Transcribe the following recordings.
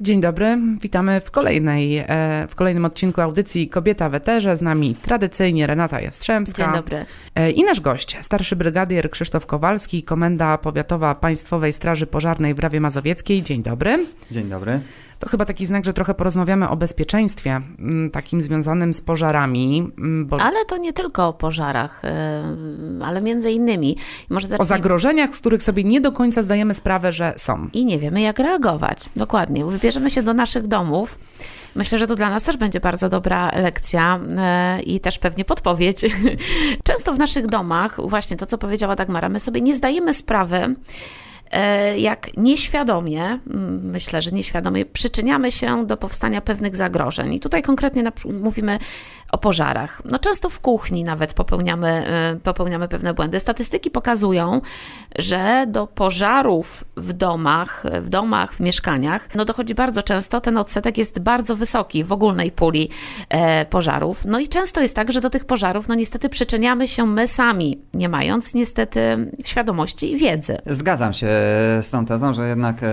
Dzień dobry, witamy w, kolejnej, e, w kolejnym odcinku audycji Kobieta w Eterze. Z nami tradycyjnie Renata Jastrzębska. Dzień dobry. E, I nasz gość, starszy brygadier Krzysztof Kowalski, Komenda Powiatowa Państwowej Straży Pożarnej w Rawie Mazowieckiej. Dzień dobry. Dzień dobry. To chyba taki znak, że trochę porozmawiamy o bezpieczeństwie mm, takim związanym z pożarami. mm, Bo... Ale to nie tylko o pożarach, ale między innymi. Może. O zagrożeniach, z których sobie nie do końca zdajemy sprawę, że są. I nie wiemy, jak reagować. Dokładnie. Wybierzemy się do naszych domów. Myślę, że to dla nas też będzie bardzo dobra lekcja e, i też pewnie podpowiedź. Często w naszych domach, właśnie to, co powiedziała Dagmara, my sobie nie zdajemy sprawy, jak nieświadomie, myślę, że nieświadomie, przyczyniamy się do powstania pewnych zagrożeń. I tutaj konkretnie mówimy o pożarach. No często w kuchni nawet popełniamy, e, popełniamy pewne błędy. Statystyki pokazują, że do pożarów w domach, w domach, w mieszkaniach, no dochodzi bardzo często, ten odsetek jest bardzo wysoki w ogólnej puli e, pożarów. No i często jest tak, że do tych pożarów, no niestety przyczyniamy się my sami, nie mając niestety świadomości i wiedzy. Zgadzam się z tą tezą, że jednak e,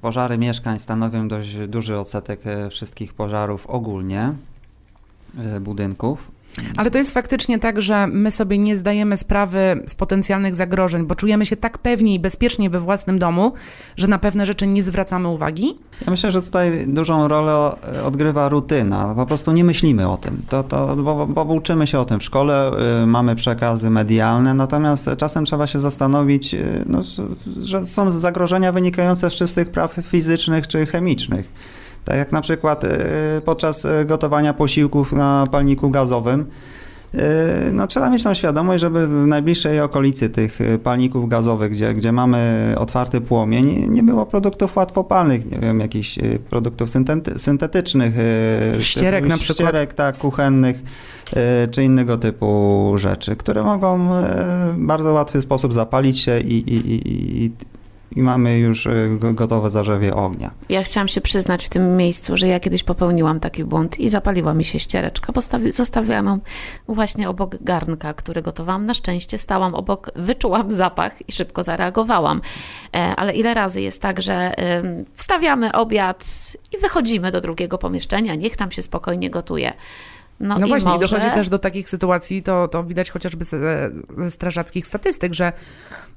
pożary mieszkań stanowią dość duży odsetek wszystkich pożarów ogólnie budynków. Ale to jest faktycznie tak, że my sobie nie zdajemy sprawy z potencjalnych zagrożeń, bo czujemy się tak pewnie i bezpiecznie we własnym domu, że na pewne rzeczy nie zwracamy uwagi? Ja myślę, że tutaj dużą rolę odgrywa rutyna. Po prostu nie myślimy o tym, to, to, bo, bo uczymy się o tym w szkole, y, mamy przekazy medialne, natomiast czasem trzeba się zastanowić, y, no, że są zagrożenia wynikające z czystych praw fizycznych czy chemicznych. Tak jak na przykład y, podczas y, gotowania posiłków na palniku gazowym, y, no, trzeba mieć tą świadomość, żeby w najbliższej okolicy tych palników gazowych, gdzie, gdzie mamy otwarty płomień, nie było produktów łatwopalnych, nie wiem, jakichś produktów syntety, syntetycznych. Ścierek na przykład. Ścierek, tak, kuchennych czy innego typu rzeczy, które mogą w bardzo łatwy sposób zapalić się i, i, i, i mamy już e, gotowe zarzewie ognia. Ja chciałam się przyznać w tym miejscu, że ja kiedyś popełniłam taki błąd i zapaliła mi się ściereczka. Postawi, zostawiłam ją właśnie obok garnka, który gotowałam. Na szczęście stałam obok, wyczułam zapach i szybko zareagowałam. E, ale ile razy jest tak, że wstawiamy obiad i wychodzimy do drugiego pomieszczenia, niech tam się spokojnie gotuje. No, no właśnie, może... dochodzi też do takich sytuacji, to, to widać chociażby ze, ze strażackich statystyk, że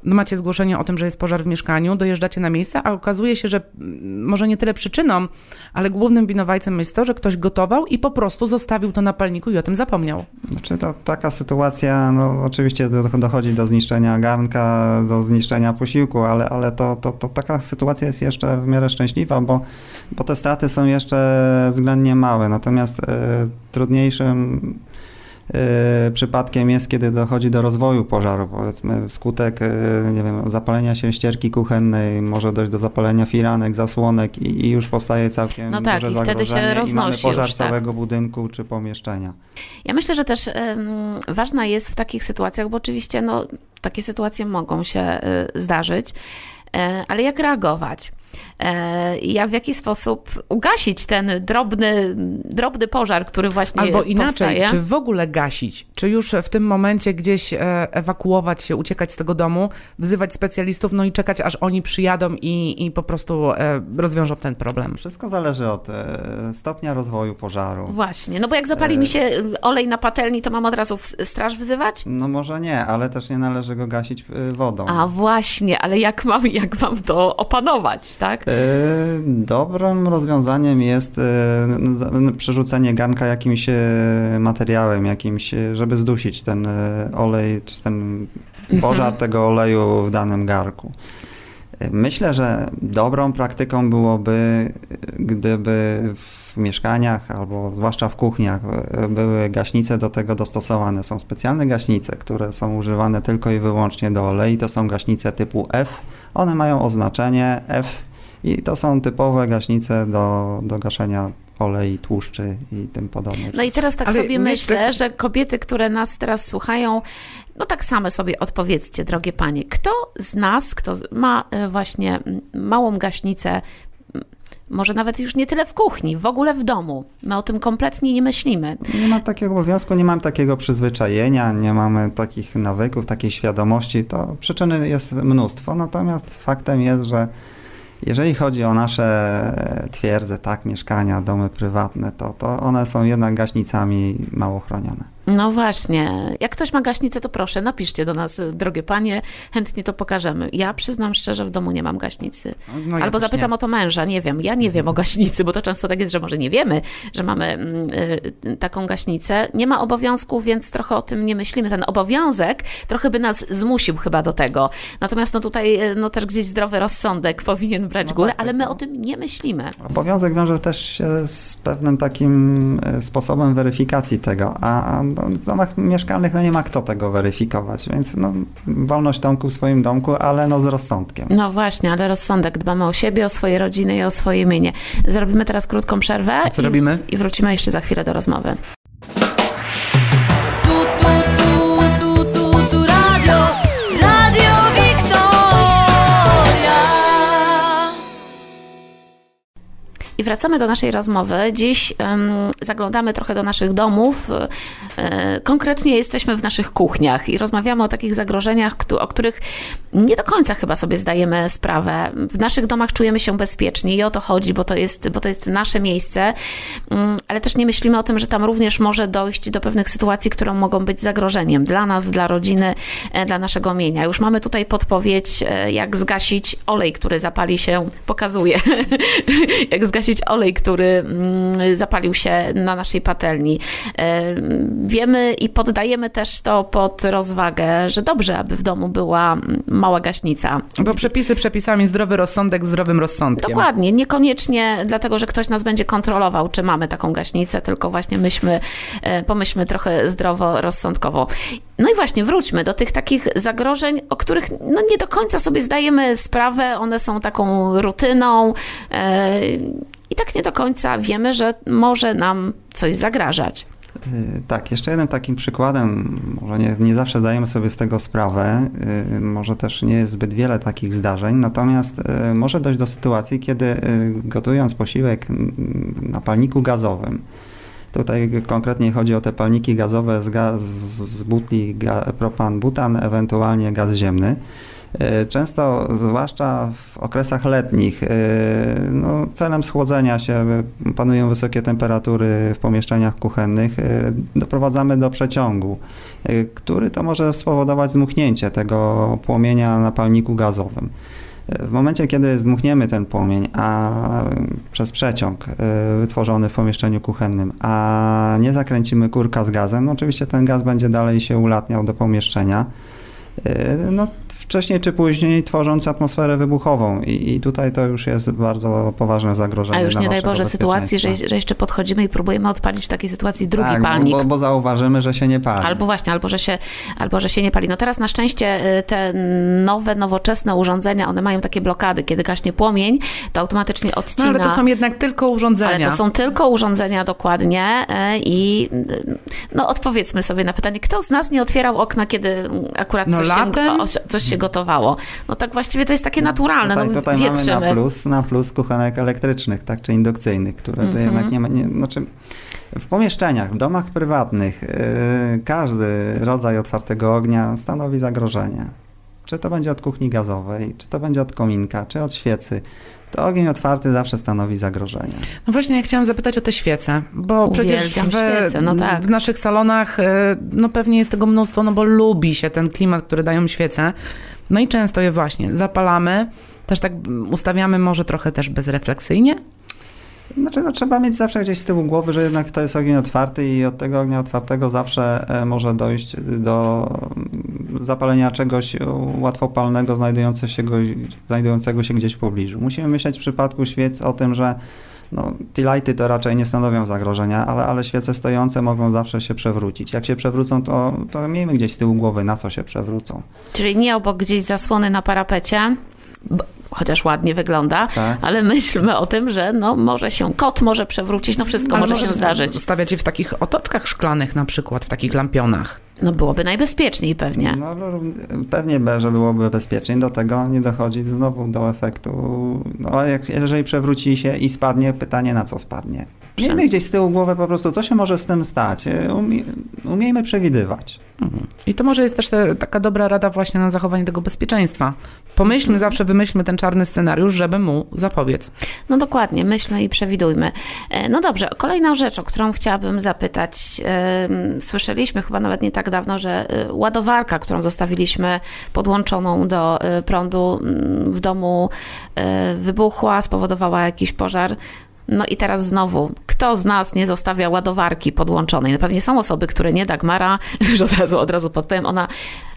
macie zgłoszenie o tym, że jest pożar w mieszkaniu, dojeżdżacie na miejsce, a okazuje się, że mm, może nie tyle przyczyną, ale głównym winowajcem jest to, że ktoś gotował i po prostu zostawił to na palniku i o tym zapomniał. Znaczy to taka sytuacja, no oczywiście dochodzi do zniszczenia garnka, do zniszczenia posiłku, ale, ale to, to, to taka sytuacja jest jeszcze w miarę szczęśliwa, bo, bo te straty są jeszcze względnie małe, natomiast y, trudniejszym Y, przypadkiem jest, kiedy dochodzi do rozwoju pożaru, powiedzmy skutek, y, nie wiem, zapalenia się ścierki kuchennej, może dojść do zapalenia firanek, zasłonek i, i już powstaje całkiem no tak, duże i wtedy się roznosi i mamy pożar już, tak. całego budynku czy pomieszczenia. Ja myślę, że też ważna jest w takich sytuacjach, bo oczywiście no, takie sytuacje mogą się y, zdarzyć, E, ale jak reagować? E, jak w jaki sposób ugasić ten drobny, drobny pożar, który właśnie Albo inaczej, powstaje? czy w ogóle gasić? Czy już w tym momencie gdzieś e, ewakuować się, uciekać z tego domu, wzywać specjalistów, no i czekać, aż oni przyjadą i, i po prostu rozwiążą ten problem? Wszystko zależy od stopnia rozwoju pożaru. Właśnie, no bo jak zapali mi się olej na patelni, to mam od razu straż wzywać? No może nie, ale też nie należy go gasić wodą. A właśnie, ale jak mam, jak mam to opanować, tak? E, dobrym rozwiązaniem jest e, przerzucenie garnka jakimś e, materiałem, jakimś, żeby zdusić ten olej, czy ten pożar mhm. tego oleju w danym garku. Myślę, że dobrą praktyką byłoby, gdyby w mieszkaniach albo zwłaszcza w kuchniach były gaśnice do tego dostosowane. Są specjalne gaśnice, które są używane tylko i wyłącznie do olei. To są gaśnice typu F. One mają oznaczenie F i to są typowe gaśnice do, do gaszenia olej, tłuszczy i tym podobne. No i teraz tak Ale sobie myślę, że kobiety, które nas teraz słuchają, no tak same sobie odpowiedzcie, drogie panie, kto z nas, kto ma e, właśnie małą gaśnicę, może nawet już nie tyle w kuchni, w ogóle w domu. My o tym kompletnie nie myślimy. Nie mam takiego obowiązku, nie mam takiego przyzwyczajenia, nie mamy takich nawyków, takiej świadomości. To przyczyny jest mnóstwo, natomiast faktem jest, że Jeżeli chodzi o nasze twierdze, tak, mieszkania, domy prywatne, to, to one są jednak gaśnicami mało chronione. No właśnie. Jak ktoś ma gaśnicę, to proszę, napiszcie do nas, drogie panie, chętnie to pokażemy. Ja przyznam szczerze, w domu nie mam gaśnicy. No, Albo zapytam nie. o to męża, nie wiem. Ja nie wiem o gaśnicy, bo to często tak jest, że może nie wiemy, że mamy y, taką gaśnicę. Nie ma obowiązku, więc trochę o tym nie myślimy. Ten obowiązek trochę by nas zmusił chyba do tego. Natomiast no tutaj y, no też gdzieś zdrowy rozsądek powinien brać no górę, tak, ale my tak. o tym nie myślimy. Obowiązek wiąże też się z pewnym takim y, sposobem weryfikacji tego, a no, w domach mieszkalnych no nie ma kto tego weryfikować, więc no, wolność domku w swoim domku, ale no z rozsądkiem. No właśnie, ale rozsądek. Dbamy o siebie, o swoje rodziny i o swoje mienie. Zrobimy teraz krótką przerwę. Co i, robimy? I wrócimy jeszcze za chwilę do rozmowy. Wracamy do naszej rozmowy. Dziś um, zaglądamy trochę do naszych domów. E, konkretnie jesteśmy w naszych kuchniach i rozmawiamy o takich zagrożeniach, o których nie do końca chyba sobie zdajemy sprawę. W naszych domach czujemy się bezpiecznie i o to chodzi, bo to jest, bo to jest nasze miejsce, um, ale też nie myślimy o tym, że tam również może dojść do pewnych sytuacji, które mogą być zagrożeniem dla nas, dla rodziny, e, dla naszego mienia. Już mamy tutaj podpowiedź, e, jak zgasić olej, który zapali się, pokazuje, jak zgasić zgasić olej, który mm, zapalił się na naszej patelni. E, wiemy i poddajemy też to pod rozwagę, że dobrze, aby w domu była mała gaśnica. Bo przepisy przepisami, zdrowy rozsądek zdrowym rozsądkiem. Dokładnie, niekoniecznie dlatego, że ktoś nas będzie kontrolował, czy mamy taką gaśnicę, tylko właśnie myśmy, e, pomyślmy trochę zdrowo, rozsądkowo. No i właśnie, wróćmy do tych takich zagrożeń, o których no nie do końca sobie zdajemy sprawę, one są taką rutyną. E, i tak nie do końca wiemy, że może nam coś zagrażać. Y, tak, jeszcze jednym takim przykładem, może nie, nie zawsze dajemy sobie z tego sprawę, y, może też nie jest zbyt wiele takich zdarzeń, natomiast może dojść do sytuacji, kiedy gotując posiłek na palniku gazowym, Tutaj konkretnie chodzi o te palniki gazowe z, gaz, z butli propan-butan, ewentualnie gaz ziemny. E, często, zwłaszcza w okresach letnich, e, no, celem schłodzenia się panują wysokie temperatury w pomieszczeniach kuchennych, e, doprowadzamy do przeciągu, który to może spowodować zmuchnięcie tego płomienia na palniku gazowym. W momencie, kiedy zdmuchniemy ten płomień a przez przeciąg wytworzony w pomieszczeniu kuchennym, a nie zakręcimy kurka z gazem, oczywiście ten gaz będzie dalej się ulatniał do pomieszczenia. No, wcześniej czy później tworząc atmosferę wybuchową i, i tutaj to już jest bardzo poważne zagrożenie. A już nie daj Boże sytuacji, że, że jeszcze podchodzimy i próbujemy odpalić w takiej sytuacji drugi tak, palnik. Bo, bo zauważymy, że się nie pali. Albo właśnie, albo że, się, albo że się nie pali. No teraz na szczęście y, te nowe, nowoczesne urządzenia, one mają takie blokady. Kiedy gaśnie płomień, to automatycznie odcina. No ale to są jednak tylko urządzenia. Ale to są tylko urządzenia dokładnie y, i no odpowiedzmy sobie na pytanie, kto z nas nie otwierał okna, kiedy akurat no, coś, się, coś się gotowało. No tak właściwie to jest takie naturalne. Tutaj, no, tutaj mamy na plus, na plus kuchenek elektrycznych, tak, czy indukcyjnych, które mm -hmm. to jednak mhm. nie ma, nie, znaczy w pomieszczeniach, w domach prywatnych yy, każdy rodzaj otwartego ognia stanowi zagrożenie. Czy to będzie od kuchni gazowej, czy to będzie od kominka, czy od świecy to ogień otwarty zawsze stanowi zagrożenie. No właśnie, ja chciałam zapytać o te świece, bo Uwielbiam przecież w, świece, no tak. w naszych salonach e, no pewnie jest tego mnóstwo, no bo lubi się ten klimat, który dają świece. No i często je właśnie zapalamy, też tak ustawiamy może trochę też bezrefleksyjnie, znaczy, no, trzeba mieć zawsze gdzieś z tyłu głowy, że jednak to jest ogień otwarty i od tego ognia otwartego zawsze e, może dojść do mm, zapalenia czegoś łatwopalnego znajdujące się go, znajdującego się gdzieś w pobliżu. Musimy myśleć w przypadku świec o tym, że no, lighty to raczej nie stanowią zagrożenia, ale, ale świece stojące mogą zawsze się przewrócić. Jak się przewrócą, to, to miejmy gdzieś z tyłu głowy, na co się przewrócą. Czyli nie obok gdzieś zasłony na parapecie, chociaż ładnie wygląda, tak. ale myślmy o tym, że no, może się kot może przewrócić, no wszystko ale może się zdarzyć. Stawiać je w takich otoczkach szklanych na przykład, w takich lampionach. No byłoby najbezpieczniej pewnie. No, no pewnie, że byłoby bezpieczniej. Do tego nie dochodzi znowu do efektu. No ale jak, jeżeli przewróci się i spadnie, pytanie na co spadnie. Miejmy gdzieś z tyłu głowy po prostu, co się może z tym stać. Umie, umiejmy przewidywać. Mhm. I to może jest też te, taka dobra rada właśnie na zachowanie tego bezpieczeństwa. Pomyślmy, mhm. zawsze wymyślmy ten czarny scenariusz, żeby mu zapobiec. No dokładnie, myślmy i przewidujmy. E, no dobrze, kolejna rzecz, o którą chciałabym zapytać. Słyszeliśmy chyba nawet nie tak dawno, że e, ładowarka, którą zostawiliśmy podłączoną do e, prądu w domu wybuchła, spowodowała jakiś pożar. No i teraz znowu, kto z nas nie zostawia ładowarki podłączonej? No pewnie są osoby, które nie, Dagmara, już od razu, od razu podpowiem, ona,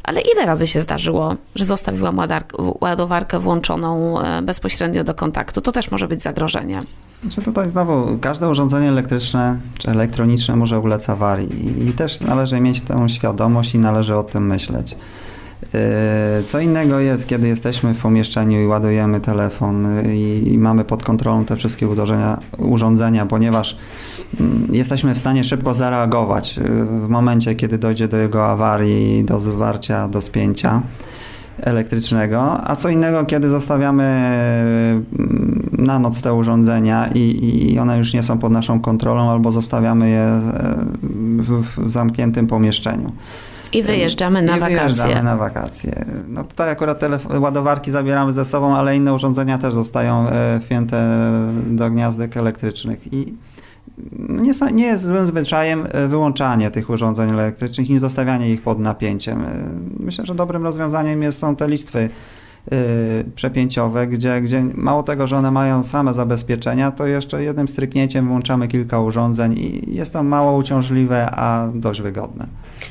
ale ile razy się zdarzyło, że zostawiłam ładowarkę włączoną e, bezpośrednio do kontaktu? To też może być zagrożenie. Znaczy tutaj znowu, każde urządzenie elektryczne czy elektroniczne może ulec awarii i też należy mieć tę świadomość i należy o tym myśleć. E, co innego jest, kiedy jesteśmy w pomieszczeniu i ładujemy telefon i, i mamy pod kontrolą te wszystkie urządzenia, ponieważ mm, jesteśmy w stanie szybko zareagować e, w momencie, kiedy dojdzie do jego awarii, do zwarcia, do spięcia elektrycznego, a co innego, kiedy zostawiamy na noc te urządzenia i, i one już nie są pod naszą kontrolą albo zostawiamy je w zamkniętym pomieszczeniu. I wyjeżdżamy na I wakacje. wyjeżdżamy na wakacje. No tutaj akurat ładowarki zabieramy ze sobą, ale inne urządzenia też zostają e, wpięte do gniazdek elektrycznych i nie, nie, jest złym zwyczajem e, wyłączanie tych urządzeń elektrycznych i zostawianie ich pod napięciem. E, myślę, że dobrym rozwiązaniem są te listwy przepięciowe, gdzie, gdzie mało tego, że one mają same zabezpieczenia, to jeszcze jednym stryknięciem włączamy kilka urządzeń i jest to mało uciążliwe, a dość wygodne.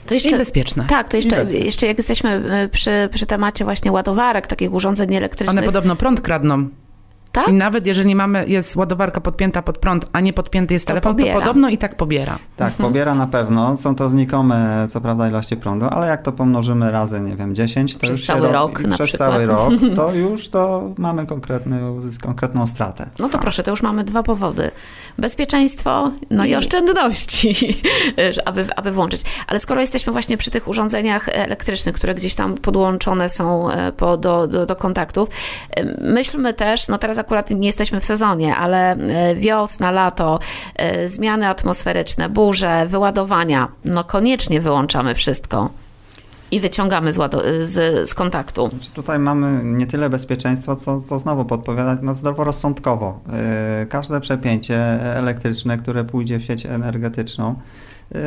To jeszcze, I bezpieczne. Tak, to jeszcze, jeszcze jak jesteśmy e, przy, przy temacie właśnie ładowarek, takich urządzeń elektrycznych. One podobno prąd kradną. Tak? I nawet jeżeli mamy, jest ładowarka podpięta pod prąd, a nie podpięty jest to telefon, pobiera. to podobno i tak pobiera. Tak, mhm. pobiera na pewno. Są to znikome, co prawda, ilości prądu, ale jak to pomnożymy razy, nie wiem, 10, to przez już cały rok na Przez przykład. cały rok, to już to mamy konkretny, konkretną stratę. No to tak. proszę, to już mamy dwa powody. Bezpieczeństwo, no i, i oszczędności, aby, aby włączyć. Ale skoro jesteśmy właśnie przy tych urządzeniach elektrycznych, które gdzieś tam podłączone są e, po, do, do, do kontaktów, e, myślmy też, no teraz akurat nie jesteśmy w sezonie, ale e, wiosna, lato, e, zmiany atmosferyczne, burze, wyładowania, no koniecznie wyłączamy wszystko i wyciągamy z, z, z, kontaktu. Znaczy tutaj mamy nie tyle bezpieczeństwo, co, co znowu podpowiadać no zdroworozsądkowo. Każde przepięcie elektryczne, które pójdzie w sieć energetyczną,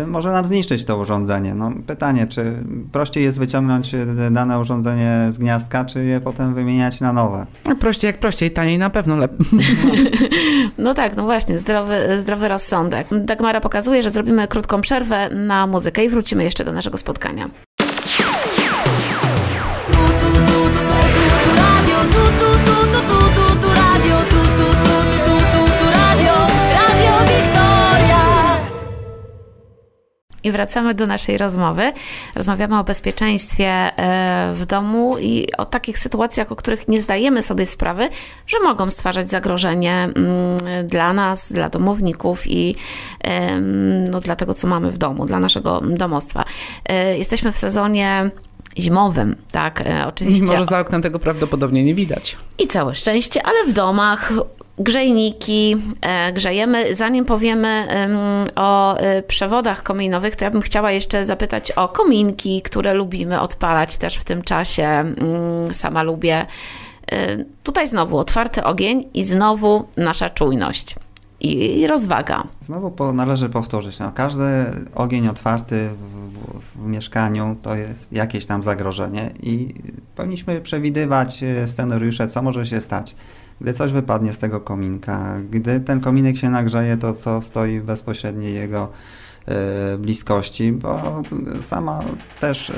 może nam zniszczyć to urządzenie. No, pytanie, czy prościej jest wyciągnąć y, dane urządzenie z gniazdka, czy je potem wymieniać na nowe? No, prościej jak prościej, taniej na pewno lepiej. No tak, no właśnie, zdrowy, zdrowy rozsądek. Dagmara pokazuje, że zrobimy krótką przerwę na muzykę i wrócimy jeszcze do naszego spotkania. I wracamy do naszej rozmowy. Rozmawiamy o bezpieczeństwie e, w domu i o takich sytuacjach, o których nie zdajemy sobie sprawy, że mogą stwarzać zagrożenie mm, dla nas, dla domowników i no, dla tego, co mamy w domu, dla naszego domostwa. E, jesteśmy w sezonie zimowym, tak, e, oczywiście. Może za oknem tego prawdopodobnie nie widać. I całe szczęście, ale w domach grzejniki, e, grzejemy. Zanim powiemy o e, przewodach kominowych, to ja bym chciała jeszcze zapytać o kominki, które lubimy odpalać też w tym czasie. Mm, sama lubię. E, tutaj znowu otwarty ogień i znowu nasza czujność i rozwaga. Znowu po, należy powtórzyć, no, każdy ogień otwarty w, w, mieszkaniu to jest jakieś tam zagrożenie i powinniśmy przewidywać scenariusze, co może się stać gdy coś wypadnie z tego kominka, gdy ten kominek się nagrzeje, to co stoi w bezpośredniej jego y, bliskości, bo sama też y,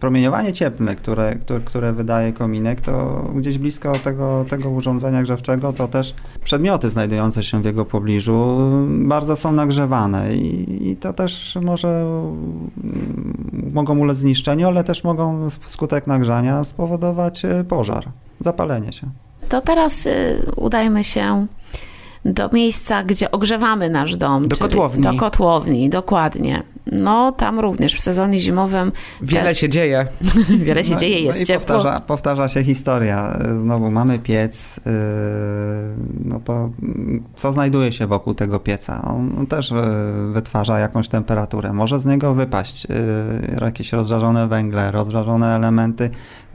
promieniowanie cieplne, które, które, które, wydaje kominek, to gdzieś blisko tego, tego urządzenia grzewczego, to też przedmioty znajdujące się w jego pobliżu bardzo są nagrzewane i, i to też może mm, mogą ulec zniszczeniu, ale też mogą skutek nagrzania spowodować y, pożar, zapalenie się. To teraz y, udajmy się do miejsca, gdzie ogrzewamy nasz dom. Do kotłowni. Do kotłowni, dokładnie. no tam również w sezonie zimowym. Wiele się dzieje. Wiele się no, dzieje, jest no i ciepło. Powtarza, powtarza się historia. Znowu mamy piec, yy, no to co znajduje się wokół tego pieca? On też yy, wytwarza jakąś temperaturę. Może z niego wypaść yy, jakieś rozżarzone węgle, rozżarzone elementy,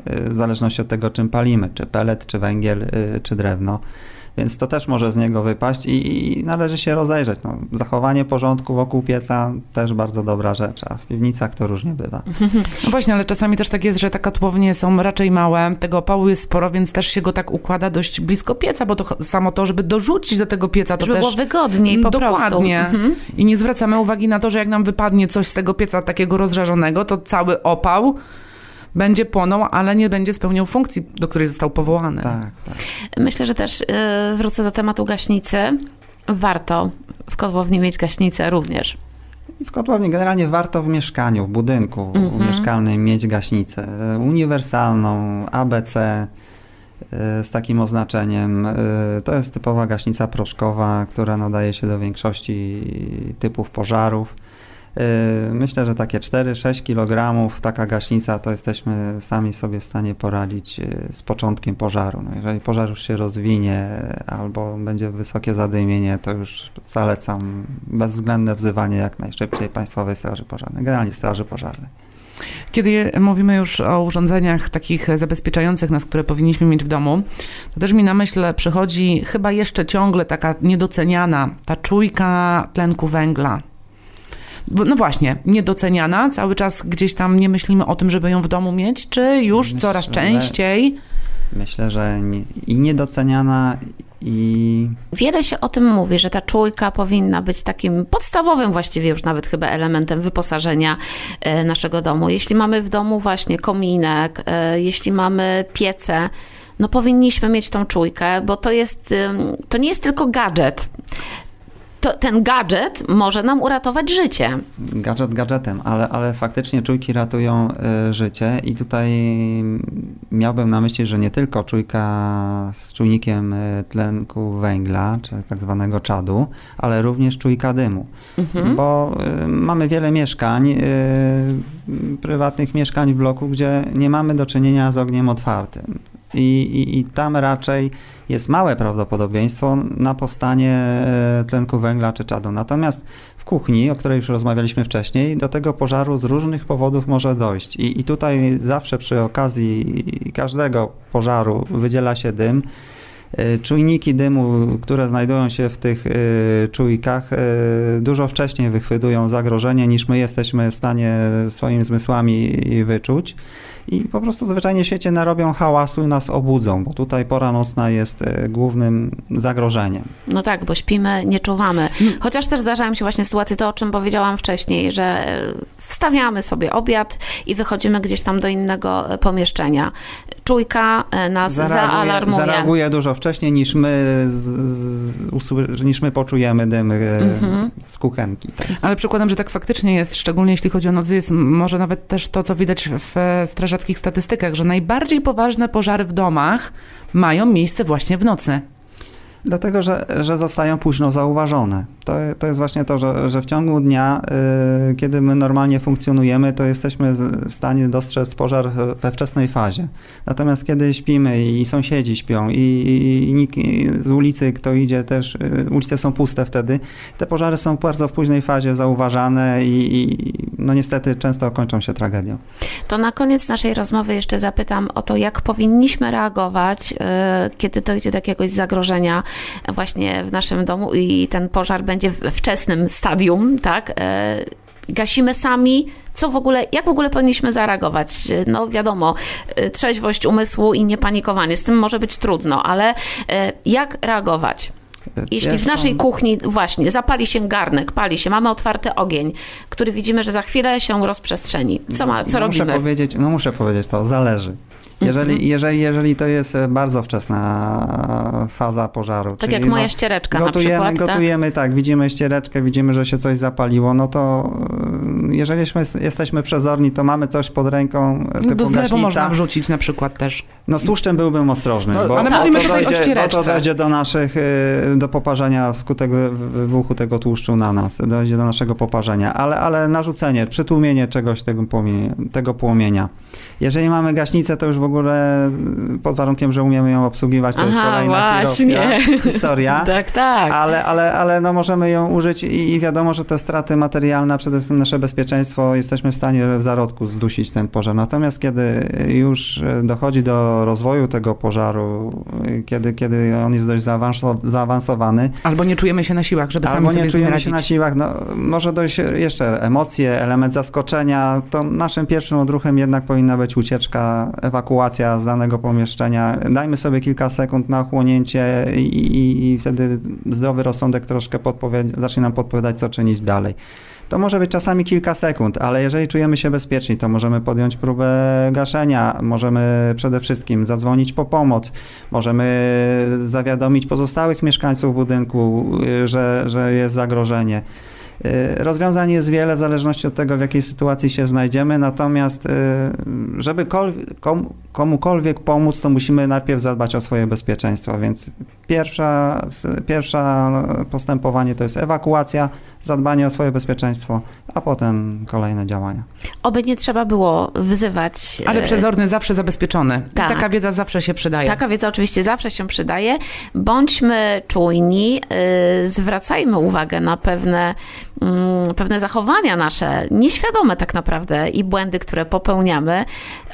w zależności od tego, czym palimy, czy pelet, czy węgiel, czy drewno więc to też może z niego wypaść i, i należy się rozejrzeć. No, zachowanie porządku wokół pieca też bardzo dobra rzecz, a w piwnicach to różnie bywa. No właśnie, ale czasami też tak jest, że te kotłownie są raczej małe, tego opału jest sporo, więc też się go tak układa dość blisko pieca, bo to samo to, żeby dorzucić do tego pieca, to żeby też... było wygodniej po dokładnie. prostu. Dokładnie. Mhm. I nie zwracamy uwagi na to, że jak nam wypadnie coś z tego pieca takiego rozżarzonego, to cały opał będzie płonął, ale nie będzie spełniał funkcji, do której został powołany. Tak, tak. Myślę, że też yy, wrócę do tematu gaśnicy. Warto w kotłowni mieć gaśnicę również. I w kotłowni generalnie warto w mieszkaniu, w budynku mhm. mieszkalnym mieć gaśnicę uniwersalną, ABC y, z takim oznaczeniem. Y, to jest typowa gaśnica proszkowa, która nadaje się do większości typów pożarów. Yy, myślę, że takie 4-6 kg taka gaśnica to jesteśmy sami sobie w stanie poradzić yy, z początkiem pożaru. No jeżeli pożar już się rozwinie albo będzie wysokie zadymienie, to już zalecam bezwzględne wzywanie jak najszybciej Państwowej Straży Pożarnej, generalnie Straży Pożarnej. Kiedy mówimy już o urządzeniach takich zabezpieczających nas, które powinniśmy mieć w domu, to też mi na myśl przychodzi chyba jeszcze ciągle taka niedoceniana ta czujka tlenku węgla no właśnie, niedoceniana, cały czas gdzieś tam nie myślimy o tym, żeby ją w domu mieć, czy już myślę, coraz częściej? Myślę, że nie, i niedoceniana, i... Wiele się o tym mówi, że ta czujka powinna być takim podstawowym właściwie już nawet chyba elementem wyposażenia e, naszego domu. Jeśli mamy w domu właśnie kominek, e, jeśli mamy piece, no powinniśmy mieć tą czujkę, bo to jest, to nie jest tylko gadżet to, ten gadżet może nam uratować życie. Gadżet gadżetem, ale, ale faktycznie czujki ratują y, życie i tutaj miałbym na myśli, że nie tylko czujka z czujnikiem y, tlenku węgla, czy tak zwanego czadu, ale również czujka dymu, mhm. bo y, mamy wiele mieszkań, prywatnych mieszkań w bloku, gdzie nie mamy do czynienia z ogniem otwartym. I, i, I, tam raczej jest małe prawdopodobieństwo na powstanie e, tlenku węgla czy czadu. Natomiast w kuchni, o której już rozmawialiśmy wcześniej, do tego pożaru z różnych powodów może dojść. I, i tutaj zawsze przy okazji każdego pożaru wydziela się dym. E, czujniki dymu, które znajdują się w tych e, czujkach, dużo wcześniej wychwytują zagrożenie niż my jesteśmy w stanie swoimi zmysłami wyczuć i po prostu zwyczajnie w świecie narobią hałasu i nas obudzą, bo tutaj pora nocna jest e, głównym zagrożeniem. No tak, bo śpimy, nie czuwamy. Chociaż też zdarzają się właśnie sytuacje, to o czym powiedziałam wcześniej, że e, wstawiamy sobie obiad i wychodzimy gdzieś tam do innego e, pomieszczenia. Czujka nas zareaguje, zaalarmuje. Zareaguje dużo wcześniej niż my, z, z, niż my poczujemy dym mhm. z kuchenki. Tak. Ale przykładam, że tak faktycznie jest, szczególnie jeśli chodzi o nocy, jest może nawet też to, co widać w straży strażackich statystykach, że najbardziej poważne pożary w domach mają miejsce właśnie w nocy. Dlatego, że, że zostają późno zauważone. To, to jest właśnie to, że, że w ciągu dnia, y, kiedy my normalnie funkcjonujemy, to jesteśmy w stanie dostrzec pożar we wczesnej fazie. Natomiast kiedy śpimy i sąsiedzi śpią i, i, i nikt z ulicy, kto idzie też, y, ulice są puste wtedy, te pożary są bardzo w późnej fazie zauważane i, i no niestety często kończą się tragedią. To na koniec naszej rozmowy jeszcze zapytam o to, jak powinniśmy reagować, y, kiedy dojdzie do jakiegoś zagrożenia właśnie w naszym domu i ten pożar będzie w wczesnym stadium, tak? E, gasimy sami, co w ogóle, jak w ogóle powinniśmy zareagować? No wiadomo, e, trzeźwość umysłu i niepanikowanie, z tym może być trudno, ale e, jak reagować? Jeśli w naszej kuchni właśnie zapali się garnek, pali się, mamy otwarty ogień, który widzimy, że za chwilę się rozprzestrzeni. Co, ma, co no, robimy? Muszę powiedzieć, no muszę powiedzieć to, zależy. Jeżeli, mhm. jeżeli, jeżeli to jest bardzo wczesna faza pożaru. Tak jak moja no, ściereczka gotujemy, na przykład, tak? Gotujemy, tak? tak, widzimy ściereczkę, widzimy, że się coś zapaliło, no to y, jeżeli jesteśmy przezorni, to mamy coś pod ręką no typu Do zlewu można wrzucić na przykład też. No z tłuszczem byłbym ostrożny, no, bo, ale mówimy to dojdzie, bo to dojdzie do naszych, do poparzenia wskutek wybuchu tego tłuszczu na nas, dojdzie do naszego poparzenia, ale, ale narzucenie, przytłumienie czegoś tego płomienia, tego płomienia. Jeżeli mamy gaśnicę, to już w ogóle y, pod warunkiem, że umiemy ją obsługiwać, to Aha, jest kolejna właśnie. historia. tak, tak. Ale, ale, ale no możemy ją użyć i wiadomo, że te straty materialne, przede wszystkim nasze bezpieczeństwo, jesteśmy w stanie w zarodku zdusić ten pożar. Natomiast kiedy już dochodzi do rozwoju tego pożaru, kiedy, kiedy on jest dość zaawansowany. Albo nie czujemy się na siłach, żeby sami sobie nie czujemy się na siłach, no, może dojść jeszcze emocje, element zaskoczenia, to naszym pierwszym odruchem jednak powinna być ucieczka, ewakuacja z danego pomieszczenia. Dajmy sobie kilka sekund na ochłonięcie i, i, i wtedy zdrowy rozsądek troszkę zacznie nam podpowiadać, co czynić dalej. To może być czasami kilka sekund, ale jeżeli czujemy się bezpieczni, to możemy podjąć próbę gaszenia, możemy przede wszystkim zadzwonić po pomoc, możemy zawiadomić pozostałych mieszkańców budynku, że, że jest zagrożenie. Y, rozwiązań jest wiele w zależności od tego, w jakiej sytuacji się znajdziemy, natomiast y, żeby komukolwiek pomóc, to musimy najpierw zadbać o swoje bezpieczeństwo, więc pierwsza, pierwsza postępowanie to jest ewakuacja, zadbanie o swoje bezpieczeństwo, a potem kolejne działania. Oby nie trzeba było wzywać. Ale przezorny zawsze zabezpieczony. Tak. Taka wiedza zawsze się przydaje. Taka wiedza oczywiście zawsze się przydaje. Bądźmy czujni, y, zwracajmy uwagę na pewne pewne zachowania nasze, nieświadome tak naprawdę i błędy, które popełniamy,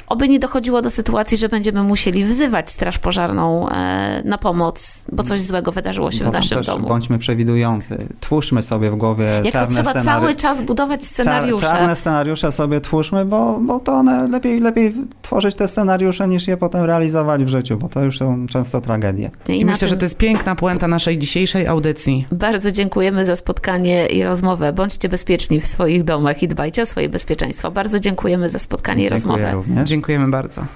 oby nie dochodziło do sytuacji, że będziemy musieli wzywać Straż Pożarną e, na pomoc, bo coś złego wydarzyło się to w naszym domu. Bądźmy przewidujący. Twórzmy sobie w głowie Jak czarne to trzeba cały czas budować scenariusze. Czar, czarne scenariusze sobie twórzmy, bo, bo to one lepiej, lepiej tworzyć te scenariusze, niż je potem realizować w życiu, bo to już są często tragedie. I, I myślę, tym... że to jest piękna puenta naszej dzisiejszej audycji. Bardzo dziękujemy za spotkanie i rozmowę. Bądźcie bezpieczni w swoich domach i dbajcie o swoje bezpieczeństwo. Bardzo dziękujemy za spotkanie Dziękuję i rozmowę. Również. Dziękujemy bardzo.